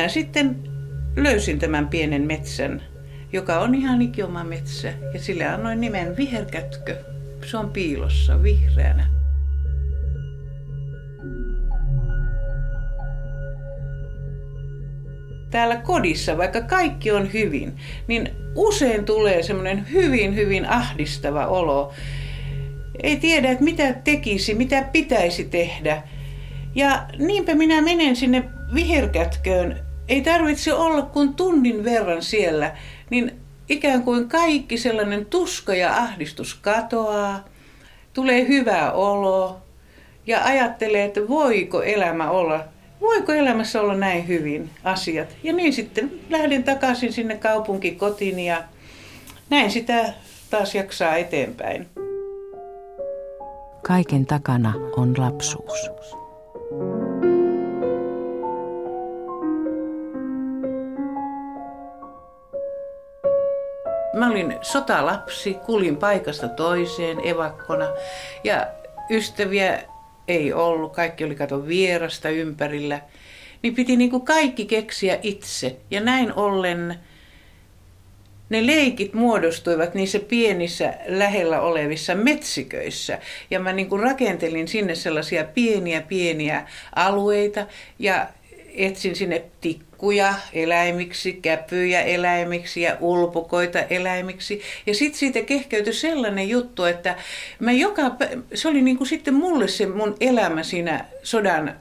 minä sitten löysin tämän pienen metsän, joka on ihan ikioma metsä. Ja sille annoin nimen Viherkätkö. Se on piilossa vihreänä. täällä kodissa, vaikka kaikki on hyvin, niin usein tulee semmoinen hyvin, hyvin ahdistava olo. Ei tiedä, että mitä tekisi, mitä pitäisi tehdä. Ja niinpä minä menen sinne viherkätköön. Ei tarvitse olla kuin tunnin verran siellä, niin ikään kuin kaikki sellainen tuska ja ahdistus katoaa. Tulee hyvä olo ja ajattelee, että voiko elämä olla voiko elämässä olla näin hyvin asiat. Ja niin sitten lähdin takaisin sinne kaupunkikotiin ja näin sitä taas jaksaa eteenpäin. Kaiken takana on lapsuus. Mä olin sotalapsi, kulin paikasta toiseen evakkona ja ystäviä ei ollut, kaikki oli kato vierasta ympärillä, niin piti niin kuin kaikki keksiä itse. Ja näin ollen ne leikit muodostuivat niissä pienissä lähellä olevissa metsiköissä. Ja mä niin kuin rakentelin sinne sellaisia pieniä pieniä alueita ja etsin sinne tikkuja eläimiksi, käpyjä eläimiksi ja ulpukoita eläimiksi. Ja sitten siitä kehkeytyi sellainen juttu, että mä joka, se oli niin kuin sitten mulle se mun elämä siinä sodan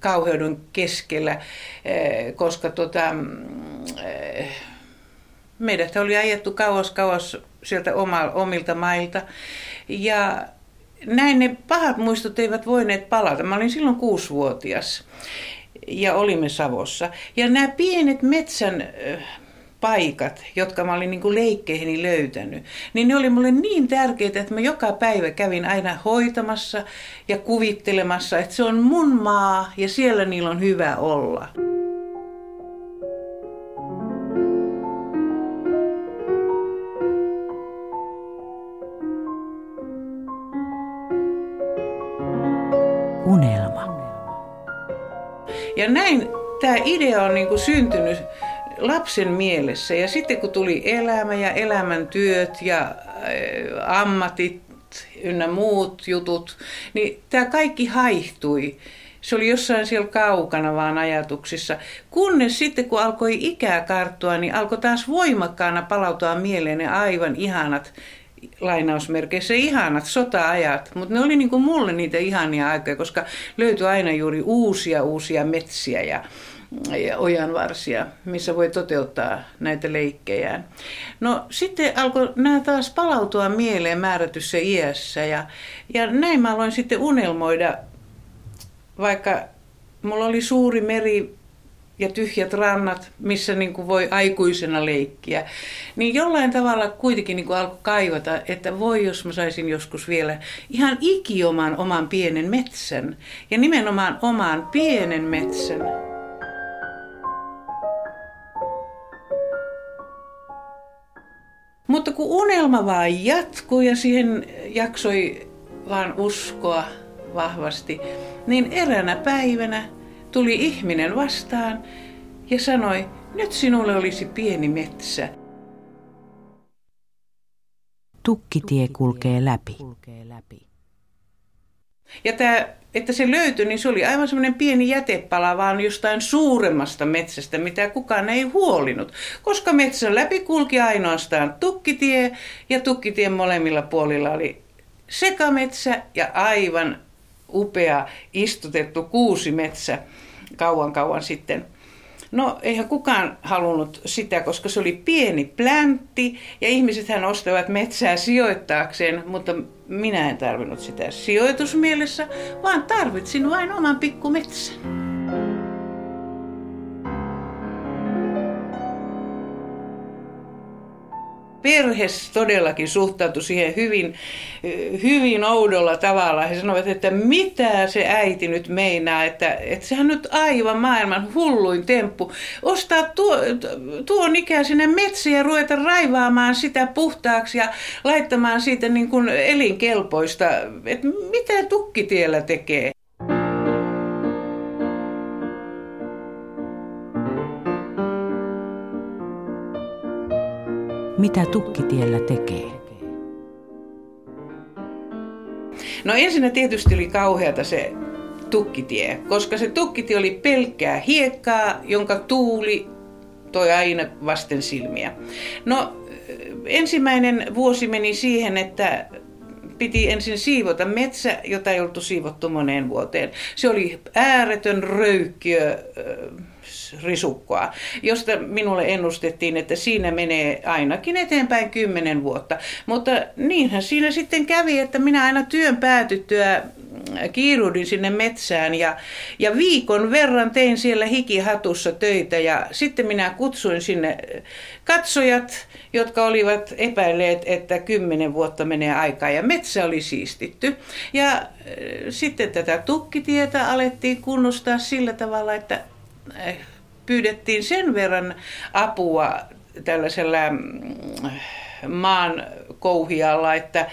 kauheuden keskellä, eh, koska tota, eh, meidät oli ajettu kauas kauas sieltä omilta mailta. Ja näin ne pahat muistot eivät voineet palata. Mä olin silloin kuusivuotias ja olimme Savossa. Ja nämä pienet metsän paikat, jotka mä olin niin kuin leikkeihini löytänyt, niin ne oli mulle niin tärkeitä, että mä joka päivä kävin aina hoitamassa ja kuvittelemassa, että se on mun maa ja siellä niillä on hyvä olla. Ja näin tämä idea on niin kuin syntynyt lapsen mielessä. Ja sitten kun tuli elämä ja elämäntyöt ja äh, ammatit ynnä muut jutut, niin tämä kaikki haihtui. Se oli jossain siellä kaukana vaan ajatuksissa. Kunnes sitten kun alkoi ikää karttua, niin alkoi taas voimakkaana palautua mieleen ne aivan ihanat lainausmerkeissä ihanat sota-ajat, mutta ne oli niin kuin mulle niitä ihania aikoja, koska löytyi aina juuri uusia uusia metsiä ja, ja ojanvarsia, missä voi toteuttaa näitä leikkejään. No sitten alkoi nämä taas palautua mieleen määrätyssä iässä ja, ja näin mä aloin sitten unelmoida, vaikka mulla oli suuri meri ja tyhjät rannat, missä niin kuin voi aikuisena leikkiä, niin jollain tavalla kuitenkin niin kuin alkoi kaivata, että voi jos mä saisin joskus vielä ihan ikioman oman pienen metsän ja nimenomaan oman pienen metsän. Mutta kun unelma vaan jatkui ja siihen jaksoi vaan uskoa vahvasti, niin eräänä päivänä tuli ihminen vastaan ja sanoi, nyt sinulle olisi pieni metsä. Tukkitie kulkee läpi. Ja tämä, että se löytyi, niin se oli aivan semmoinen pieni jätepala vaan jostain suuremmasta metsästä, mitä kukaan ei huolinut. Koska metsän läpi kulki ainoastaan tukkitie ja tukkitien molemmilla puolilla oli sekametsä ja aivan upea istutettu kuusi metsä kauan kauan sitten. No eihän kukaan halunnut sitä, koska se oli pieni pläntti ja ihmisethän ostavat metsää sijoittaakseen, mutta minä en tarvinnut sitä sijoitusmielessä, vaan tarvitsin vain oman pikkumetsän. Perhe todellakin suhtautui siihen hyvin, hyvin oudolla tavalla. He sanoivat, että mitä se äiti nyt meinaa, että, että sehän nyt aivan maailman hulluin temppu. Ostaa tuo, tuon ikäisenä metsiä ja ruveta raivaamaan sitä puhtaaksi ja laittamaan siitä niin kuin elinkelpoista. Että mitä tukkitiellä tekee? Mitä tukkitiellä tekee? No ensinnä tietysti oli kauheata se tukkitie, koska se tukkitie oli pelkkää hiekkaa, jonka tuuli toi aina vasten silmiä. No ensimmäinen vuosi meni siihen, että piti ensin siivota metsä, jota ei oltu siivottu moneen vuoteen. Se oli ääretön röykkiö risukkoa, josta minulle ennustettiin, että siinä menee ainakin eteenpäin kymmenen vuotta. Mutta niinhän siinä sitten kävi, että minä aina työn päätyttyä kiiruudin sinne metsään ja, ja viikon verran tein siellä hikihatussa töitä ja sitten minä kutsuin sinne katsojat, jotka olivat epäilleet, että kymmenen vuotta menee aikaa ja metsä oli siistitty. Ja äh, sitten tätä tukkitietä alettiin kunnostaa sillä tavalla, että äh, pyydettiin sen verran apua tällaisella mm, maan kouhialla, että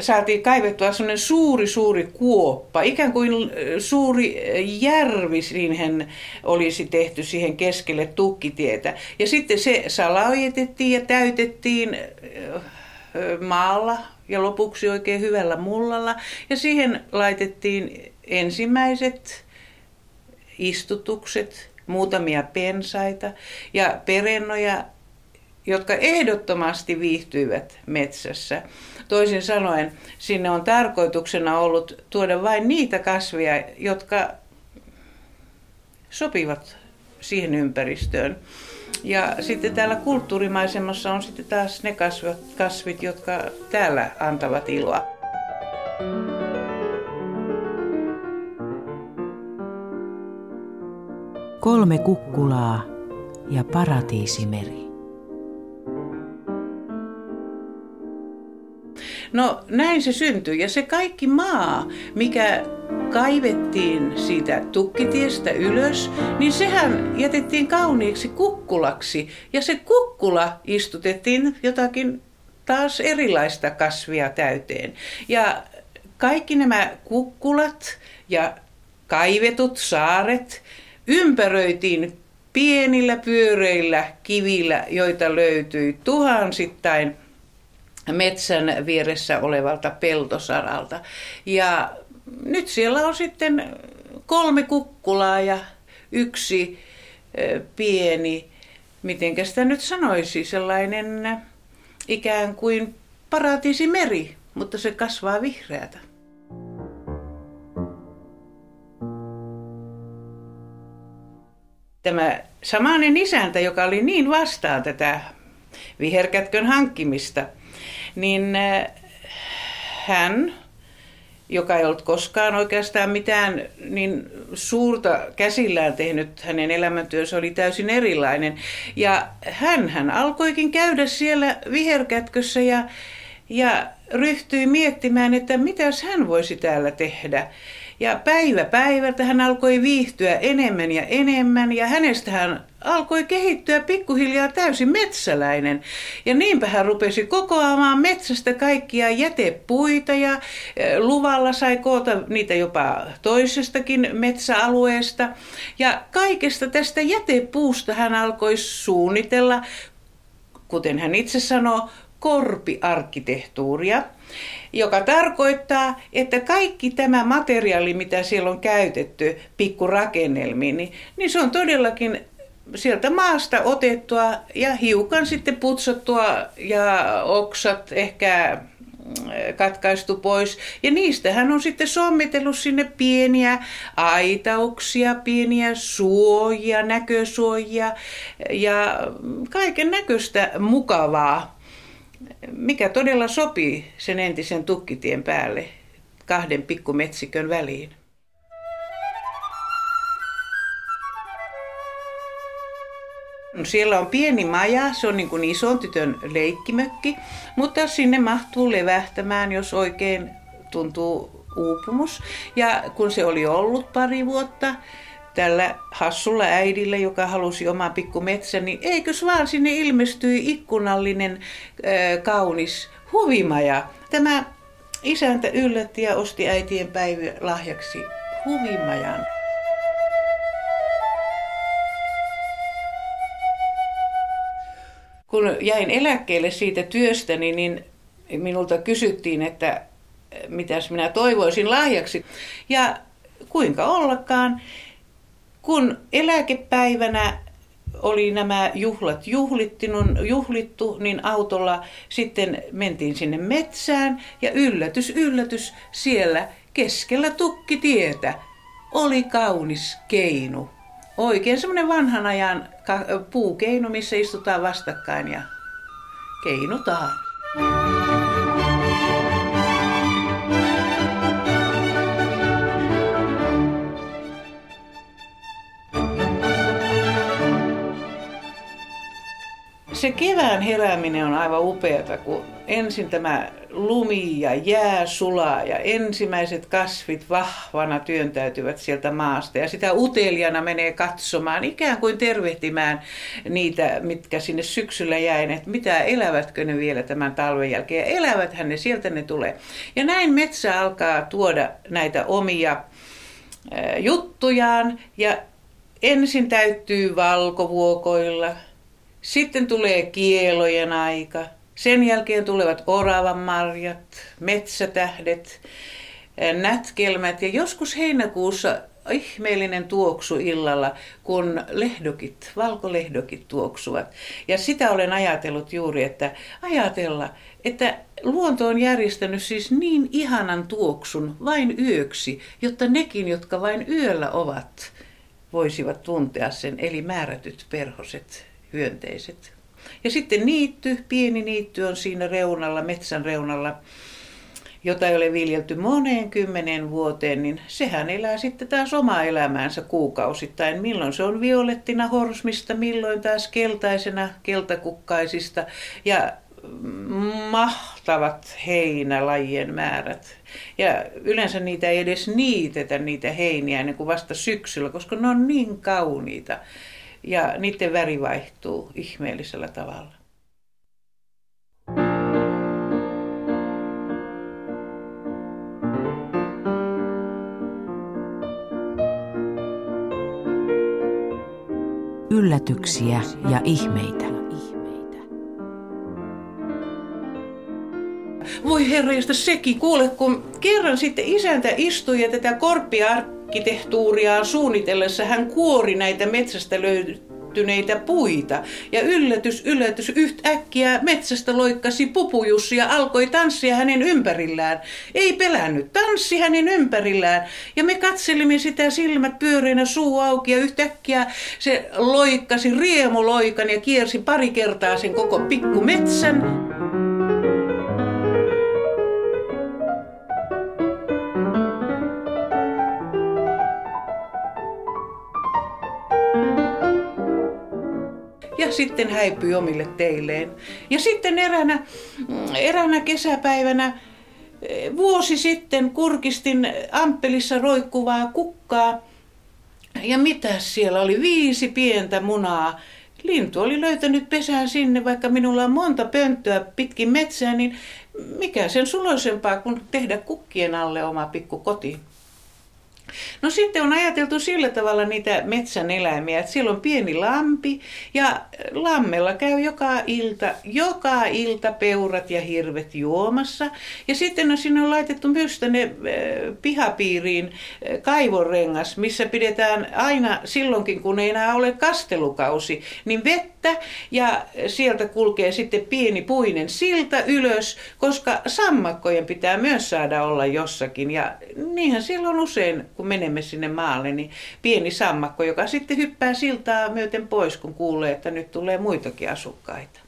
saatiin kaivettua sellainen suuri, suuri kuoppa, ikään kuin suuri järvi siihen olisi tehty siihen keskelle tukkitietä. Ja sitten se salaojetettiin ja täytettiin maalla ja lopuksi oikein hyvällä mullalla. Ja siihen laitettiin ensimmäiset istutukset, muutamia pensaita ja perennoja, jotka ehdottomasti viihtyivät metsässä. Toisin sanoen, sinne on tarkoituksena ollut tuoda vain niitä kasveja, jotka sopivat siihen ympäristöön. Ja sitten täällä kulttuurimaisemassa on sitten taas ne kasvit, kasvit jotka täällä antavat iloa. Kolme kukkulaa ja paratiisimeri. No näin se syntyi ja se kaikki maa, mikä kaivettiin siitä tukkitiestä ylös, niin sehän jätettiin kauniiksi kukkulaksi. Ja se kukkula istutettiin jotakin taas erilaista kasvia täyteen. Ja kaikki nämä kukkulat ja kaivetut saaret ympäröitiin pienillä pyöreillä kivillä, joita löytyi tuhansittain metsän vieressä olevalta peltosaralta. Ja nyt siellä on sitten kolme kukkulaa ja yksi pieni, miten sitä nyt sanoisi, sellainen ikään kuin paratiisimeri, mutta se kasvaa vihreätä. Tämä samainen isäntä, joka oli niin vastaan tätä viherkätkön hankkimista – niin äh, hän, joka ei ollut koskaan oikeastaan mitään niin suurta käsillään tehnyt, hänen elämäntyönsä oli täysin erilainen. Ja hän, hän alkoikin käydä siellä viherkätkössä ja, ja ryhtyi miettimään, että mitäs hän voisi täällä tehdä. Ja päivä päivältä hän alkoi viihtyä enemmän ja enemmän ja hänestä hän alkoi kehittyä pikkuhiljaa täysin metsäläinen. Ja niinpä hän rupesi kokoamaan metsästä kaikkia jätepuita ja e, luvalla sai koota niitä jopa toisestakin metsäalueesta. Ja kaikesta tästä jätepuusta hän alkoi suunnitella, kuten hän itse sanoo, korpiarkkitehtuuria joka tarkoittaa, että kaikki tämä materiaali, mitä siellä on käytetty pikkurakennelmiin, niin, niin se on todellakin sieltä maasta otettua ja hiukan sitten putsattua ja oksat ehkä mm, katkaistu pois. Ja niistä hän on sitten sommitellut sinne pieniä aitauksia, pieniä suojia, näkösuojia ja kaiken näköistä mukavaa mikä todella sopii sen entisen tukkitien päälle kahden pikkumetsikön väliin. No siellä on pieni maja, se on niin kuin ison tytön leikkimökki, mutta sinne mahtuu levähtämään, jos oikein tuntuu uupumus. Ja kun se oli ollut pari vuotta, tällä hassulla äidillä, joka halusi oma pikku metsä, niin eikös vaan sinne ilmestyi ikkunallinen kaunis huvimaja. Tämä isäntä yllätti ja osti äitien päivä lahjaksi huvimajan. kun jäin eläkkeelle siitä työstäni, niin minulta kysyttiin, että mitäs minä toivoisin lahjaksi. Ja kuinka ollakaan, kun eläkepäivänä oli nämä juhlat juhlittu, niin autolla sitten mentiin sinne metsään ja yllätys, yllätys, siellä keskellä tukkitietä oli kaunis keinu. Oikein semmoinen vanhan ajan puukeinu, missä istutaan vastakkain ja keinutaan. Se kevään herääminen on aivan upeata, kun ensin tämä lumi ja jää sulaa ja ensimmäiset kasvit vahvana työntäytyvät sieltä maasta. Ja sitä uteliana menee katsomaan, ikään kuin tervehtimään niitä, mitkä sinne syksyllä jäin, että mitä elävätkö ne vielä tämän talven jälkeen? Ja eläväthän ne, sieltä ne tulee. Ja näin metsä alkaa tuoda näitä omia juttujaan. Ja ensin täyttyy valkovuokoilla – sitten tulee kielojen aika. Sen jälkeen tulevat oravan marjat, metsätähdet, nätkelmät ja joskus heinäkuussa ihmeellinen tuoksu illalla, kun lehdokit, valkolehdokit tuoksuvat. Ja sitä olen ajatellut juuri, että ajatella, että luonto on järjestänyt siis niin ihanan tuoksun vain yöksi, jotta nekin, jotka vain yöllä ovat, voisivat tuntea sen, eli määrätyt perhoset hyönteiset. Ja sitten niitty, pieni niitty on siinä reunalla, metsän reunalla, jota ei ole viljelty moneen kymmenen vuoteen, niin sehän elää sitten taas omaa elämäänsä kuukausittain. Milloin se on violettina horsmista, milloin taas keltaisena keltakukkaisista ja mahtavat heinälajien määrät. Ja yleensä niitä ei edes niitetä, niitä heiniä, ennen kuin vasta syksyllä, koska ne on niin kauniita ja niiden väri vaihtuu ihmeellisellä tavalla. Yllätyksiä ja ihmeitä. Voi herra, josta sekin kuule, kun kerran sitten isäntä istui ja tätä korppia arkkitehtuuriaan suunnitellessa hän kuori näitä metsästä löytyneitä puita. Ja yllätys, yllätys, yhtäkkiä metsästä loikkasi pupujussi ja alkoi tanssia hänen ympärillään. Ei pelännyt, tanssi hänen ympärillään. Ja me katselimme sitä silmät pyöreinä suu auki ja yhtäkkiä se loikkasi riemuloikan ja kiersi pari kertaa sen koko pikkumetsän. Sitten häipyi omille teilleen. Ja sitten eräänä, eräänä kesäpäivänä eh, vuosi sitten kurkistin Amppelissa roikkuvaa kukkaa. Ja mitä siellä oli? Viisi pientä munaa. Lintu oli löytänyt pesään sinne, vaikka minulla on monta pönttöä pitkin metsää, niin mikä sen suloisempaa kuin tehdä kukkien alle oma pikku koti. No sitten on ajateltu sillä tavalla niitä metsän eläimiä, että siellä on pieni lampi ja lammella käy joka ilta, joka ilta peurat ja hirvet juomassa. Ja sitten on sinne on laitettu myös tänne äh, pihapiiriin äh, kaivorengas, missä pidetään aina silloinkin, kun ei enää ole kastelukausi, niin vettä ja sieltä kulkee sitten pieni puinen silta ylös, koska sammakkojen pitää myös saada olla jossakin. Ja niinhän siellä on usein, kun menemme sinne maalle, niin pieni sammakko, joka sitten hyppää siltaa myöten pois, kun kuulee, että nyt tulee muitakin asukkaita.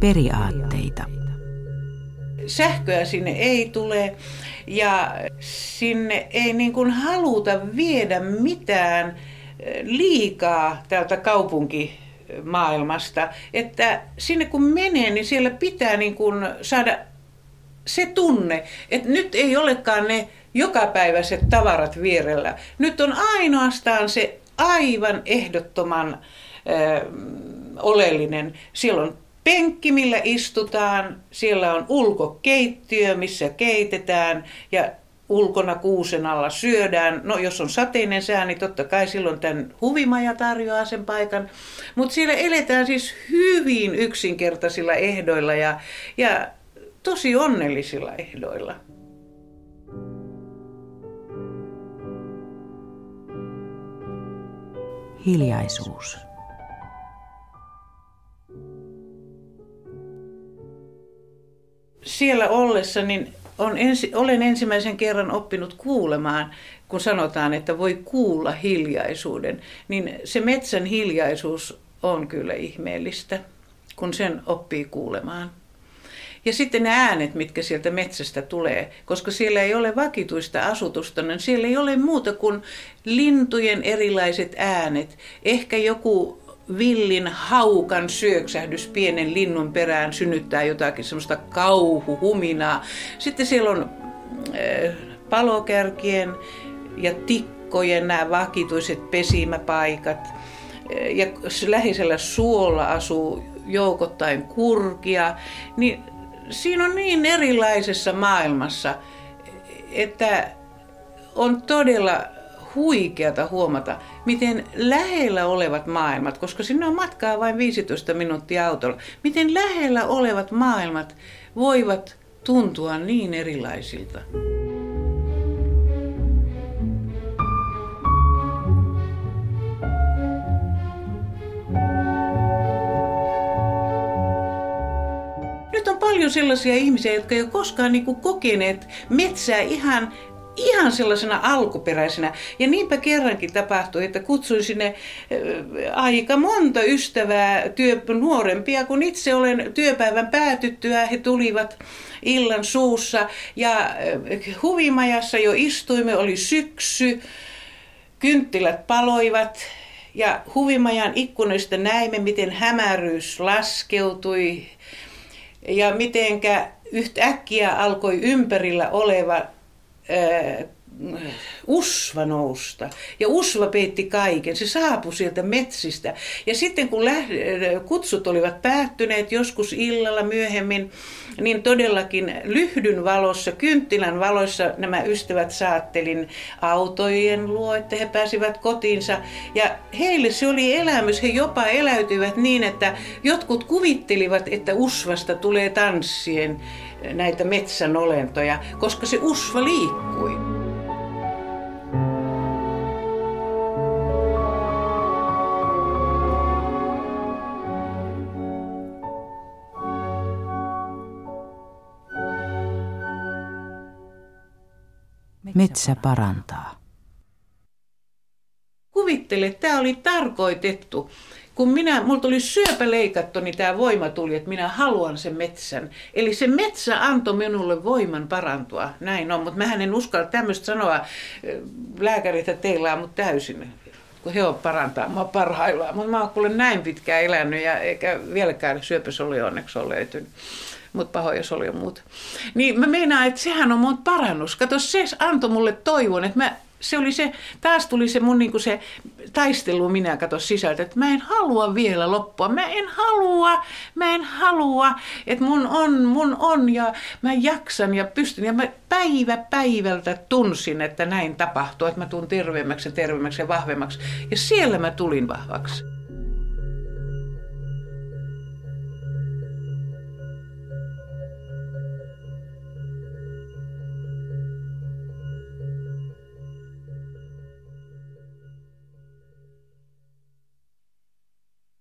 Periaatteita. Sähköä sinne ei tule ja sinne ei niin kuin haluta viedä mitään liikaa täältä kaupunki maailmasta, että sinne kun menee, niin siellä pitää niin kuin saada se tunne, että nyt ei olekaan ne jokapäiväiset tavarat vierellä. Nyt on ainoastaan se aivan ehdottoman ö, oleellinen. Siellä on penkki, millä istutaan, siellä on ulkokeittiö, missä keitetään ja ulkona kuusen alla syödään. No jos on sateinen sää, niin totta kai silloin tämän huvimaja tarjoaa sen paikan. Mutta siellä eletään siis hyvin yksinkertaisilla ehdoilla ja, ja tosi onnellisilla ehdoilla. Hiljaisuus. Siellä ollessa niin on ensi, olen ensimmäisen kerran oppinut kuulemaan, kun sanotaan, että voi kuulla hiljaisuuden, niin se metsän hiljaisuus on kyllä ihmeellistä, kun sen oppii kuulemaan. Ja sitten ne äänet, mitkä sieltä metsästä tulee, koska siellä ei ole vakituista asutusta, niin siellä ei ole muuta kuin lintujen erilaiset äänet. Ehkä joku villin haukan syöksähdys pienen linnun perään synnyttää jotakin semmoista kauhuhuminaa. Sitten siellä on äh, palokärkien ja tikkojen nämä vakituiset pesimäpaikat. Äh, ja lähisellä suolla asuu joukottain kurkia. Niin siinä on niin erilaisessa maailmassa, että on todella huikeata huomata, miten lähellä olevat maailmat, koska sinne on matkaa vain 15 minuuttia autolla, miten lähellä olevat maailmat voivat tuntua niin erilaisilta. Nyt on paljon sellaisia ihmisiä, jotka ei ole koskaan niin kokeneet metsää ihan ihan sellaisena alkuperäisenä. Ja niinpä kerrankin tapahtui, että kutsuin sinne aika monta ystävää, työ, nuorempia kun itse olen työpäivän päätyttyä. He tulivat illan suussa ja huvimajassa jo istuimme, oli syksy, kynttilät paloivat ja huvimajan ikkunoista näimme, miten hämäryys laskeutui ja mitenkä yhtäkkiä alkoi ympärillä oleva äh, usva nousta. Ja usva peitti kaiken. Se saapui sieltä metsistä. Ja sitten kun kutsut olivat päättyneet joskus illalla myöhemmin, niin todellakin lyhdyn valossa, kynttilän valoissa nämä ystävät saattelin autojen luo, että he pääsivät kotiinsa. Ja heille se oli elämys. He jopa eläytyivät niin, että jotkut kuvittelivat, että usvasta tulee tanssien näitä metsän olentoja, koska se usva liikkui. Metsä parantaa. Kuvittele, tämä oli tarkoitettu. Kun minä, multa oli syöpä leikattu, niin tämä voima tuli, että minä haluan sen metsän. Eli se metsä antoi minulle voiman parantua. Näin on, mutta mä en uskalla tämmöistä sanoa. Lääkärit teillä on mut täysin kun he on parantaa mua parhaillaan. Mutta mä oon kuule näin pitkään elänyt ja eikä vieläkään syöpäsoli onneksi ole löytynyt mutta pahoja oli jo muut. Niin mä meinaan, että sehän on mun parannus. Kato, se antoi mulle toivon, että mä se oli se, taas tuli se mun niinku se taistelu minä kato sisältä, että mä en halua vielä loppua, mä en halua, mä en halua, että mun on, mun on ja mä jaksan ja pystyn ja mä päivä päivältä tunsin, että näin tapahtuu, että mä tuun terveemmäksi ja terveemmäksi ja vahvemmaksi ja siellä mä tulin vahvaksi.